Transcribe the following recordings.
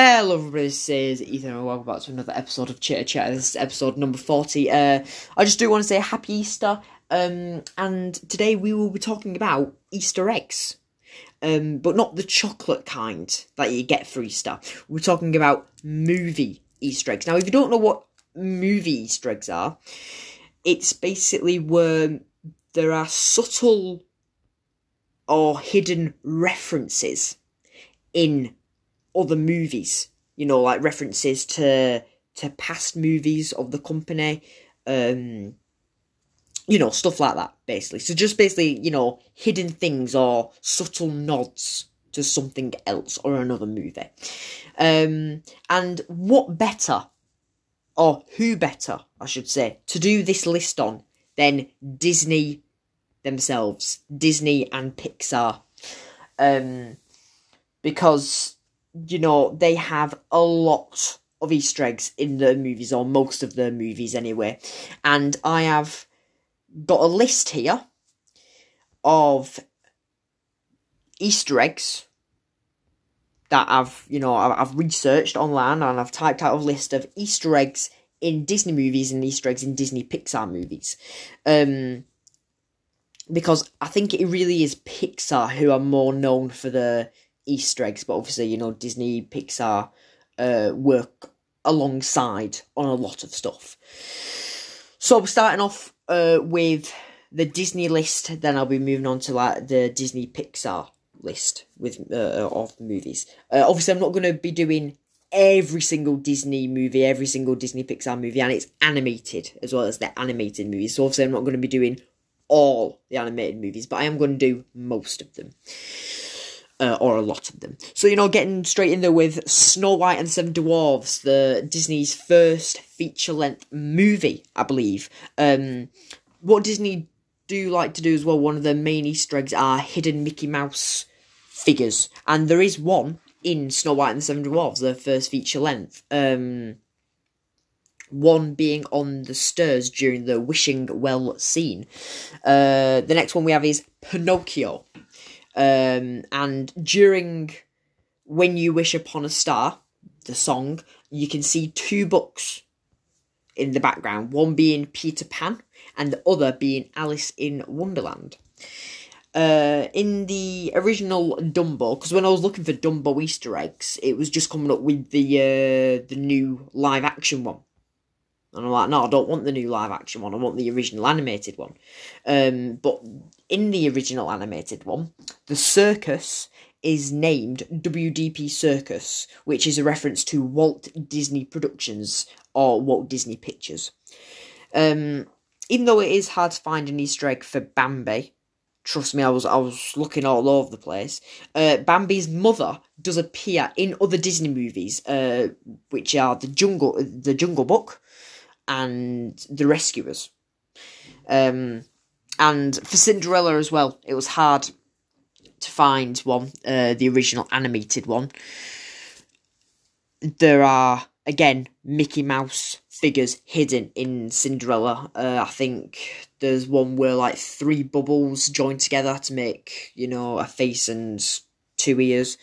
Hello, everybody. This is Ethan, and welcome back to another episode of Chitter Chat. This is episode number 40. Uh, I just do want to say Happy Easter, um, and today we will be talking about Easter eggs. Um, but not the chocolate kind that you get for Easter. We're talking about movie Easter eggs. Now, if you don't know what movie Easter eggs are, it's basically where there are subtle or hidden references in other movies. You know, like references to to past movies of the company. Um, you know, stuff like that, basically. So just basically, you know, hidden things or subtle nods to something else or another movie. Um, and what better, or who better, I should say, to do this list on than Disney themselves, Disney and Pixar. Um, because, you know, they have a lot of Easter eggs in their movies, or most of their movies anyway. And I have got a list here of Easter eggs that I've, you know, I've researched online and I've typed out a list of Easter eggs in Disney movies and Easter eggs in Disney Pixar movies. Um, because I think it really is Pixar who are more known for the Easter eggs, but obviously, you know, Disney, Pixar uh, work alongside on a lot of stuff. So starting off uh, with the Disney list, then I'll be moving on to like the Disney Pixar list with uh, of movies. Uh, obviously, I'm not going to be doing every single Disney movie, every single Disney Pixar movie, and it's animated as well as the animated movies. So obviously, I'm not going to be doing all the animated movies, but I am going to do most of them. Uh, or a lot of them. So, you know, getting straight in there with Snow White and the Seven Dwarfs, the Disney's first feature length movie, I believe. Um, what Disney do like to do as well, one of the main Easter eggs are hidden Mickey Mouse figures. And there is one in Snow White and the Seven Dwarfs, the first feature length. Um, one being on the stairs during the wishing well scene. Uh, the next one we have is Pinocchio. Um, and during When You Wish Upon a Star, the song, you can see two books in the background, one being Peter Pan and the other being Alice in Wonderland. Uh, in the original Dumbo, because when I was looking for Dumbo Easter eggs, it was just coming up with the uh, the new live action one. And I'm like, no, I don't want the new live action one. I want the original animated one. Um, but in the original animated one, the circus is named WDP Circus, which is a reference to Walt Disney Productions or Walt Disney Pictures. Um, even though it is hard to find an Easter egg for Bambi, trust me, I was I was looking all over the place. Uh, Bambi's mother does appear in other Disney movies, uh, which are the Jungle, the Jungle Book, and The Rescuers. Um, and for Cinderella as well, it was hard to find one, uh, the original animated one. There are, again, Mickey Mouse figures hidden in Cinderella. Uh, I think there's one where like three bubbles join together to make, you know, a face and two ears.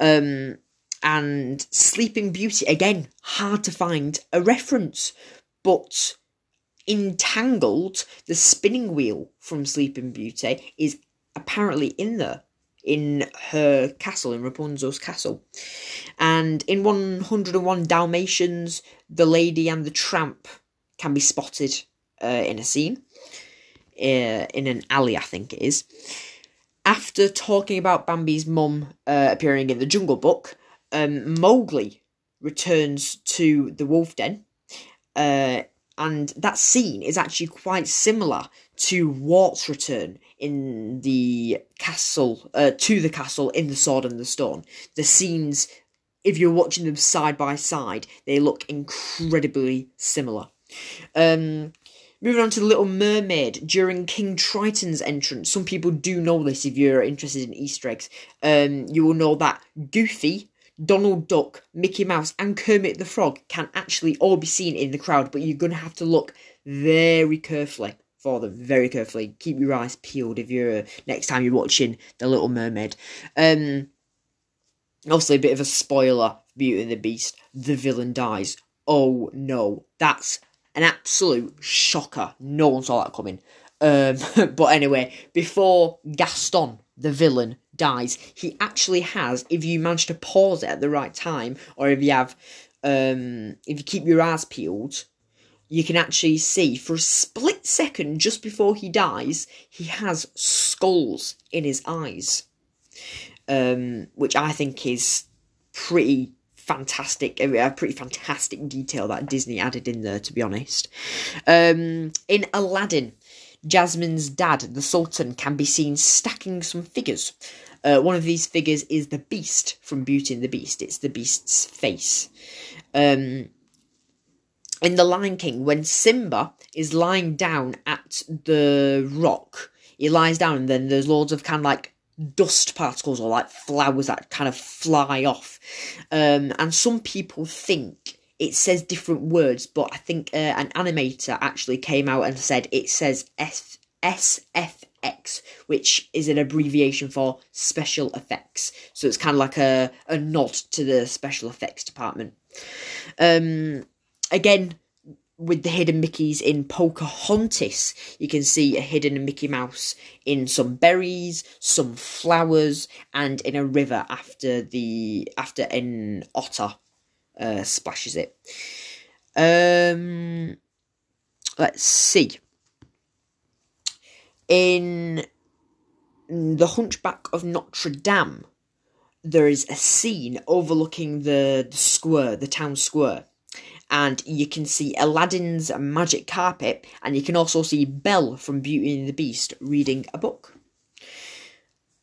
Um, and Sleeping Beauty, again, hard to find a reference but in Tangled the spinning wheel from Sleeping Beauty is apparently in there in her castle in Rapunzel's castle. And in 101 Dalmatians the lady and the tramp can be spotted uh, in a scene uh, in an alley I think it is. After talking about Bambi's mum uh, appearing in the Jungle Book um, Mowgli returns to the wolf den uh, and that scene is actually quite similar to Wart's return in the castle, uh, to the castle in The Sword and the Stone. The scenes, if you're watching them side by side, they look incredibly similar. Um, moving on to The Little Mermaid, during King Triton's entrance, some people do know this if you're interested in Easter eggs. Um, you will know that Goofy Donald Duck, Mickey Mouse, and Kermit the Frog can actually all be seen in the crowd, but you're going to have to look very carefully for them, very carefully. Keep your eyes peeled if you're next time you're watching The Little Mermaid. Um, Obviously, a bit of a spoiler Beauty and the Beast. The villain dies. Oh no, that's an absolute shocker. No one saw that coming. Um, but anyway, before Gaston, the villain, dies, he actually has, if you manage to pause it at the right time, or if you have, um, if you keep your eyes peeled, you can actually see for a split second just before he dies, he has skulls in his eyes, um, which I think is pretty fantastic, a pretty fantastic detail that Disney added in there, to be honest. Um, in Aladdin, Jasmine's dad, the Sultan, can be seen stacking some figures. Uh, one of these figures is the Beast from Beauty and the Beast. It's the Beast's face. Um, in The Lion King, when Simba is lying down at the rock, he lies down and then there's loads of kind of like dust particles or like flowers that kind of fly off. Um, and some people think it says different words, but I think uh, an animator actually came out and said it says F- SFX, which is an abbreviation for special effects. So it's kind of like a, a nod to the special effects department. Um, again, with the hidden Mickeys in Pocahontas, you can see a hidden Mickey Mouse in some berries, some flowers, and in a river after the after an otter uh, splashes it. Um, let's see. In the Hunchback of Notre Dame, there is a scene overlooking the, the square, the town square and you can see Aladdin's magic carpet, and you can also see Belle from Beauty and the Beast reading a book.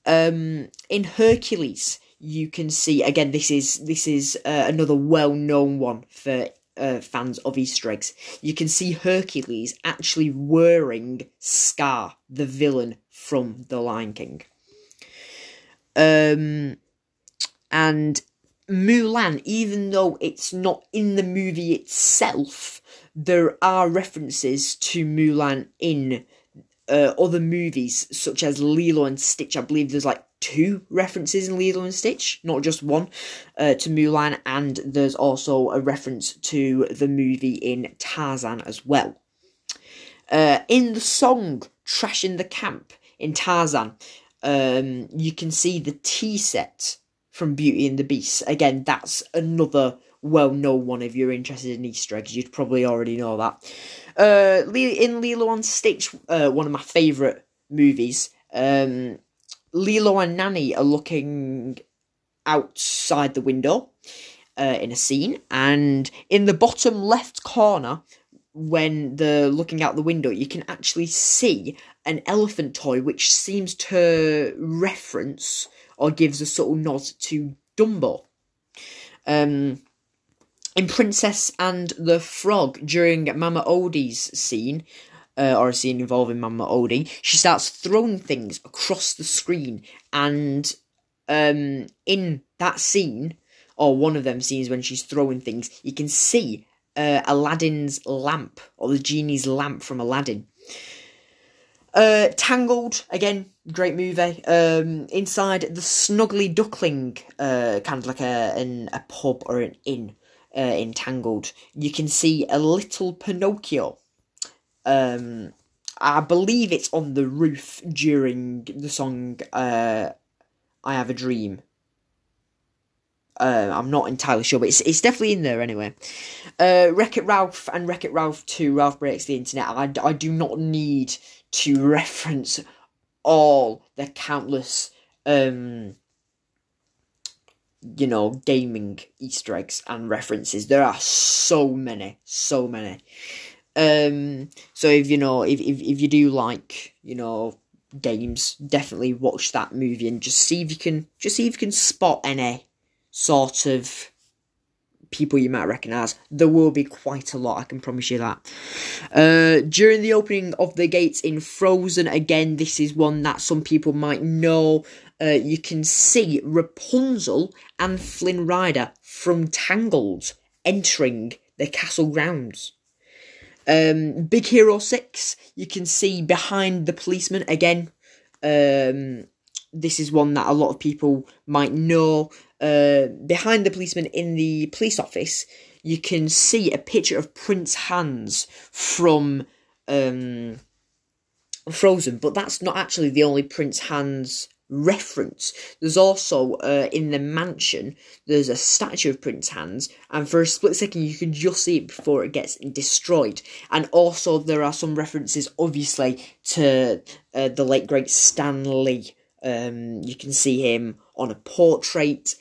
Um, in Hercules, you can see again. This is this is uh, another well-known one for uh, fans of Easter eggs. You can see Hercules actually wearing Scar, the villain from The Lion King. Um, and Mulan, even though it's not in the movie itself, there are references to Mulan in uh, other movies, such as Lilo and Stitch. I believe there's like two references in Lilo and Stitch, not just one, uh, to Mulan, and there's also a reference to the movie in Tarzan as well. Uh, in the song Trash in the Camp in Tarzan, um, you can see the tea set from Beauty and the Beast. Again, that's another well known one if you're interested in Easter eggs. You'd probably already know that. Uh, in Lilo and Stitch, uh, one of my favourite movies, um, Lilo and Nani are looking outside the window uh, in a scene, and in the bottom left corner, when they're looking out the window, you can actually see an elephant toy which seems to reference or gives a subtle nod to Dumbo. Um, in Princess and the Frog, during Mama Odie's scene, uh, or a scene involving Mama Odie, she starts throwing things across the screen, and um, in that scene, or one of them scenes when she's throwing things, you can see uh, Aladdin's lamp, or the genie's lamp from Aladdin. Uh, Tangled, again, great movie. Um, inside the Snuggly Duckling, uh, kind of like a in a pub or an inn, uh, in Tangled, you can see a little Pinocchio. Um, I believe it's on the roof during the song uh, "I Have a Dream." Uh, I'm not entirely sure, but it's it's definitely in there anyway. Uh, Wreck It Ralph and Wreck It Ralph 2, Ralph Breaks the Internet. I, I do not need to reference all the countless, um, you know, gaming Easter eggs and references. There are so many, so many. Um, so if you know, if, if if you do like, you know, games, definitely watch that movie and just see if you can, just see if you can spot any sort of people you might recognise. There will be quite a lot, I can promise you that. Uh, during the opening of the gates in Frozen, again, this is one that some people might know. Uh, you can see Rapunzel and Flynn Rider from Tangled entering the castle grounds. Um, Big Hero 6, you can see behind the policeman again. Um, this is one that a lot of people might know. uh, behind the policeman in the police office, you can see a picture of Prince Hans from um, Frozen, but that's not actually the only Prince Hans reference. There's also uh, in the mansion there's a statue of Prince Hans, and for a split second you can just see it before it gets destroyed. And also there are some references, obviously, to uh, the late great Stan Lee. Um, you can see him on a portrait,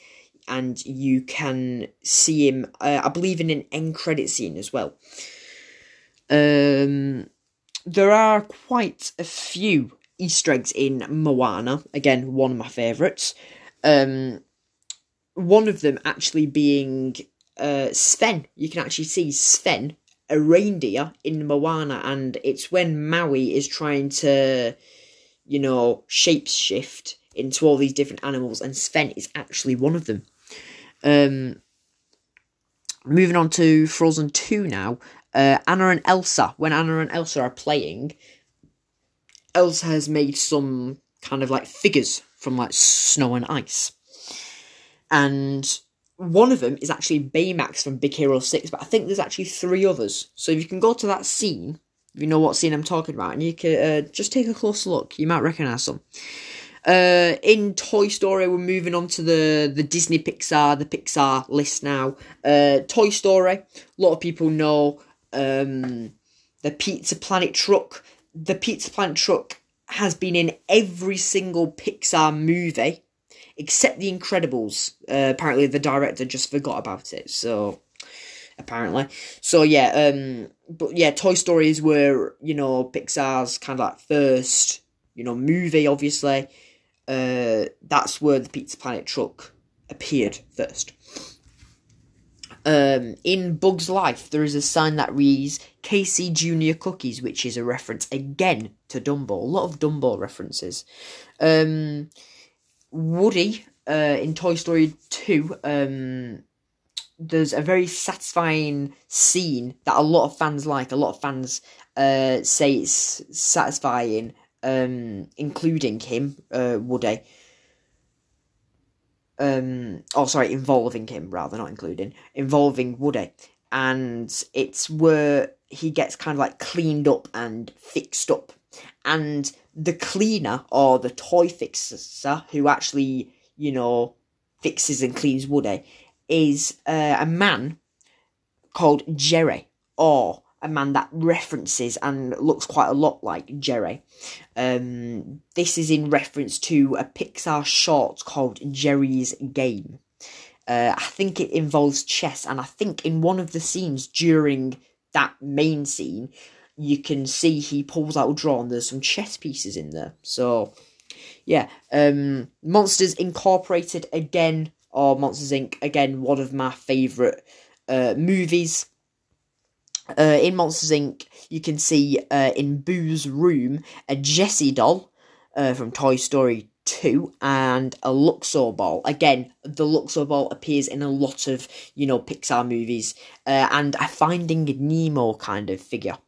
and you can see him, uh, I believe, in an end credit scene as well. Um, there are quite a few Easter eggs in Moana. Again, one of my favourites. Um, one of them actually being uh, Sven. You can actually see Sven, a reindeer in Moana, and it's when Maui is trying to, you know, shapeshift into all these different animals, and Sven is actually one of them. Um, moving on to Frozen 2 now. Uh, Anna and Elsa. When Anna and Elsa are playing, Elsa has made some kind of like figures from like snow and ice. And one of them is actually Baymax from Big Hero 6, but I think there's actually three others. So if you can go to that scene, if you know what scene I'm talking about, and you can uh, just take a close look, you might recognise them. Uh, in Toy Story, we're moving on to the, the Disney Pixar, the Pixar list now. Uh, Toy Story, a lot of people know um, the Pizza Planet truck the Pizza Planet truck has been in every single Pixar movie except The Incredibles. Uh, apparently, the director just forgot about it. So, apparently, so yeah. Um, but yeah, Toy Story is where you know Pixar's kind of like first, you know, movie. Obviously, uh, that's where the Pizza Planet truck appeared first. Um, in Bug's Life, there is a sign that reads Casey Junior Cookies, which is a reference again to Dumbo. A lot of Dumbo references. Um, Woody uh, in Toy Story 2, um, there's a very satisfying scene that a lot of fans like. A lot of fans uh, say it's satisfying, um, including him, uh, Woody um oh sorry involving him rather not including involving woody. And it's where he gets kind of like cleaned up and fixed up. And the cleaner or the toy fixer who actually you know fixes and cleans woody is uh, a man called Geri or a man that references and looks quite a lot like Geri. Um, this is in reference to a Pixar short called Geri's Game. Uh, I think it involves chess, and I think in one of the scenes during that main scene, you can see he pulls out a drawer and there's some chess pieces in there. So, yeah, um, Monsters Incorporated again, or Monsters Inc. again, one of my favourite uh, movies. Uh, in Monsters Inc., you can see uh, in Boo's room a Jessie doll uh, from Toy Story 2 and a Luxo ball. Again, the Luxo ball appears in a lot of, you know, Pixar movies uh, and a Finding Nemo kind of figure.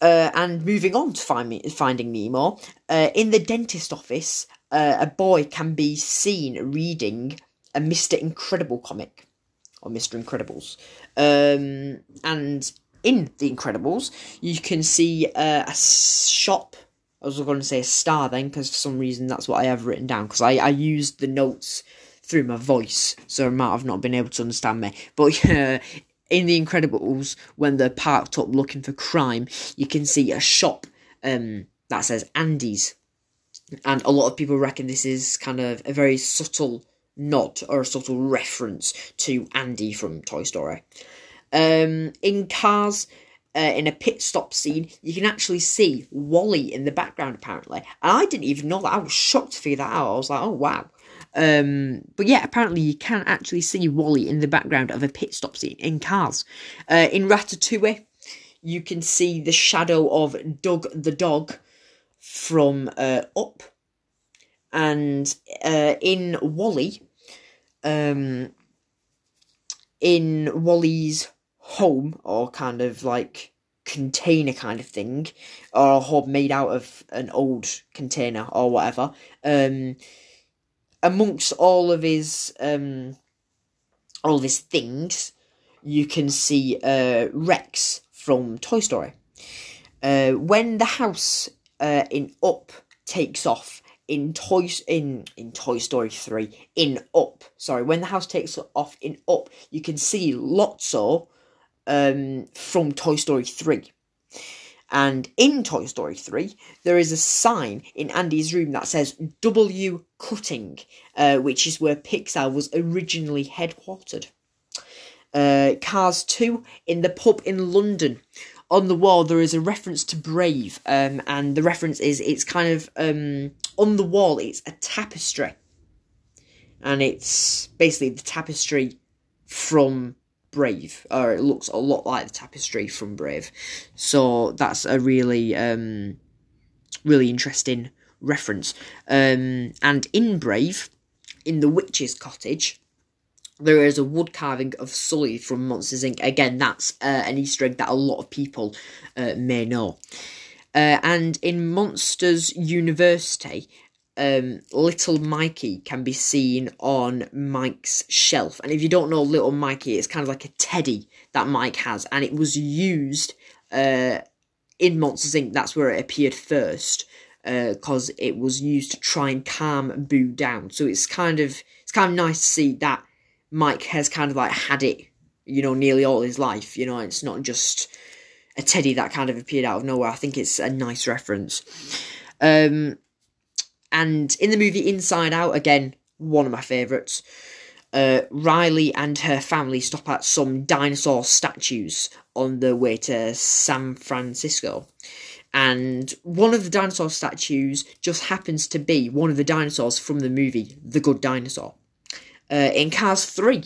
Uh, and moving on to find Finding Nemo, uh, in the dentist office, a boy can be seen reading a Mr. Incredible comic or Mr. Incredibles. Um, and in The Incredibles, you can see uh, a shop. I was going to say a star then, because for some reason that's what I have written down, because I, I used the notes through my voice, so I might have not been able to understand me. But uh, in The Incredibles, when they're parked up looking for crime, you can see a shop um, that says Andy's. And a lot of people reckon this is kind of a very subtle nod or a subtle reference to Andy from Toy Story. Um, in Cars, uh, in a pit stop scene, you can actually see WALL-E in the background, apparently. And I didn't even know that. I was shocked to figure that out. I was like, oh, wow. Um, but yeah, apparently you can actually see WALL-E in the background of a pit stop scene in Cars. Uh, in Ratatouille, you can see the shadow of Dug the dog from uh, Up. And uh, in WALL-E, um, in WALL-E's home or kind of like container kind of thing, or a home made out of an old container or whatever. Um, amongst all of his um, all of his things, you can see uh, Rex from Toy Story. Uh, when the house uh, in Up takes off in Toy in in Toy Story three in Up, sorry, when the house takes off in Up, you can see Lotso um, from Toy Story three. And in Toy Story 3, there is a sign in Andy's room that says W Cutting, uh, which is where Pixar was originally headquartered. Uh, Cars 2, in the pub in London. On the wall, there is a reference to Brave, um, and the reference is it's kind of um, on the wall, it's a tapestry. And it's basically the tapestry from Brave, or it looks a lot like the tapestry from Brave. So that's a really, um, really interesting reference. Um, and in Brave, in the witch's cottage, there is a wood carving of Sully from Monsters Inc. Again, that's uh, an Easter egg that a lot of people uh, may know. Uh, and in Monsters University, um, little Mikey can be seen on Mike's shelf. And if you don't know little Mikey, it's kind of like a teddy that Mike has, and it was used uh, in Monsters Inc. That's where it appeared first, because uh, it was used to try and calm Boo down. So it's kind of it's kind of nice to see that Mike has kind of like had it, you know, nearly all his life. You know, it's not just a teddy that kind of appeared out of nowhere. I think it's a nice reference. Um, and in the movie Inside Out, again, one of my favourites, uh, Riley and her family stop at some dinosaur statues on the way to San Francisco. And one of the dinosaur statues just happens to be one of the dinosaurs from the movie The Good Dinosaur. Uh, in Cars 3,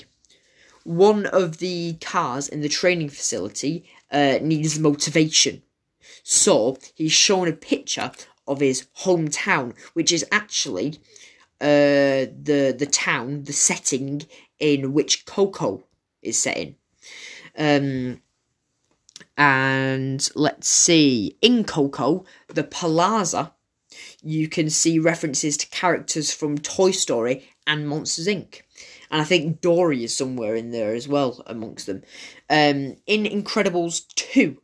one of the cars in the training facility uh, needs motivation. So he's shown a picture of his hometown, which is actually uh, the the town, the setting in which Coco is set in. Um, and let's see, in Coco, the Plaza, you can see references to characters from Toy Story and Monsters Inc. And I think Dory is somewhere in there as well amongst them. Um, in Incredibles 2,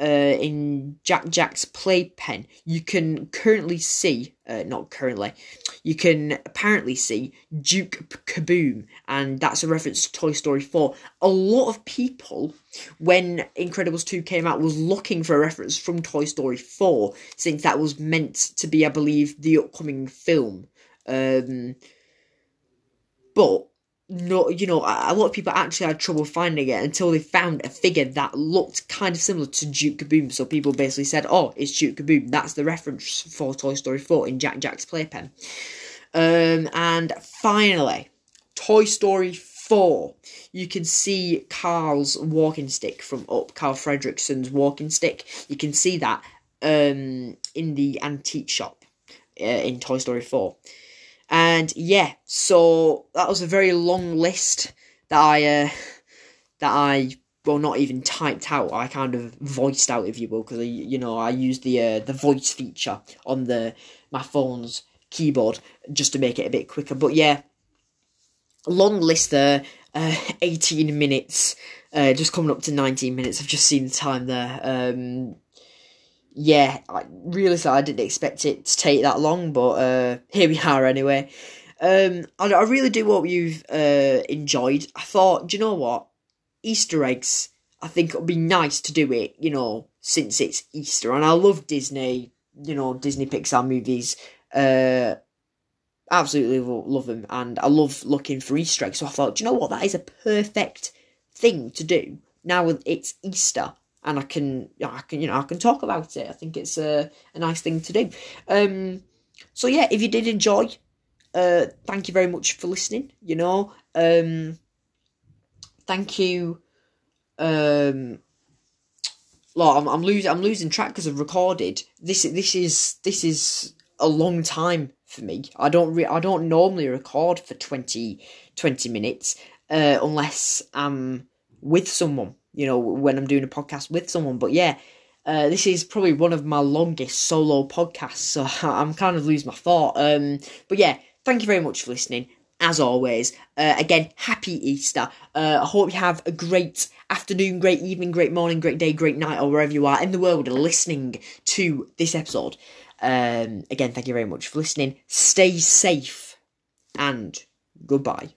uh, in Jack Jack's playpen, you can currently see, uh, not currently, you can apparently see Duke Kaboom, and that's a reference to Toy Story 4. A lot of people, when Incredibles 2 came out, was looking for a reference from Toy Story 4, since that was meant to be, I believe, the upcoming film. Um, but no, you know, a lot of people actually had trouble finding it until they found a figure that looked kind of similar to Duke Kaboom. So people basically said, "Oh, it's Duke Kaboom." That's the reference for Toy Story Four in Jack Jack's playpen. Um, and finally, Toy Story Four. You can see Carl's walking stick from up. Carl Fredricksen's walking stick. You can see that um, in the antique shop uh, in Toy Story Four. And yeah, so that was a very long list that I uh, that I well not even typed out. I kind of voiced out, if you will, because you know I used the uh, the voice feature on the my phone's keyboard just to make it a bit quicker. But yeah, long list there. Uh, 18 minutes, uh, just coming up to 19 minutes. I've just seen the time there. Um, yeah, I really thought I didn't expect it to take that long, but uh, here we are anyway. Um, I, I really do hope you've uh, enjoyed. I thought, do you know what? Easter eggs, I think it would be nice to do it, you know, since it's Easter. And I love Disney, you know, Disney Pixar movies. Uh, absolutely love them. And I love looking for Easter eggs. So I thought, do you know what? That is a perfect thing to do now it's Easter and I can, I can, you know, I can talk about it. I think it's a, a nice thing to do. Um, so yeah, if you did enjoy, uh, thank you very much for listening. You know, um, thank you. Um, like I'm, I'm losing, I'm losing track because I've recorded. This, this is, this is a long time for me. I don't, re- I don't normally record for 20, 20 minutes, uh, unless I'm with someone you know, when I'm doing a podcast with someone. But yeah, uh, this is probably one of my longest solo podcasts, so I'm kind of losing my thought. Um, but yeah, thank you very much for listening. As always, uh, again, happy Easter. Uh, I hope you have a great afternoon, great evening, great morning, great day, great night, or wherever you are in the world listening to this episode. Um, again, thank you very much for listening. Stay safe and goodbye.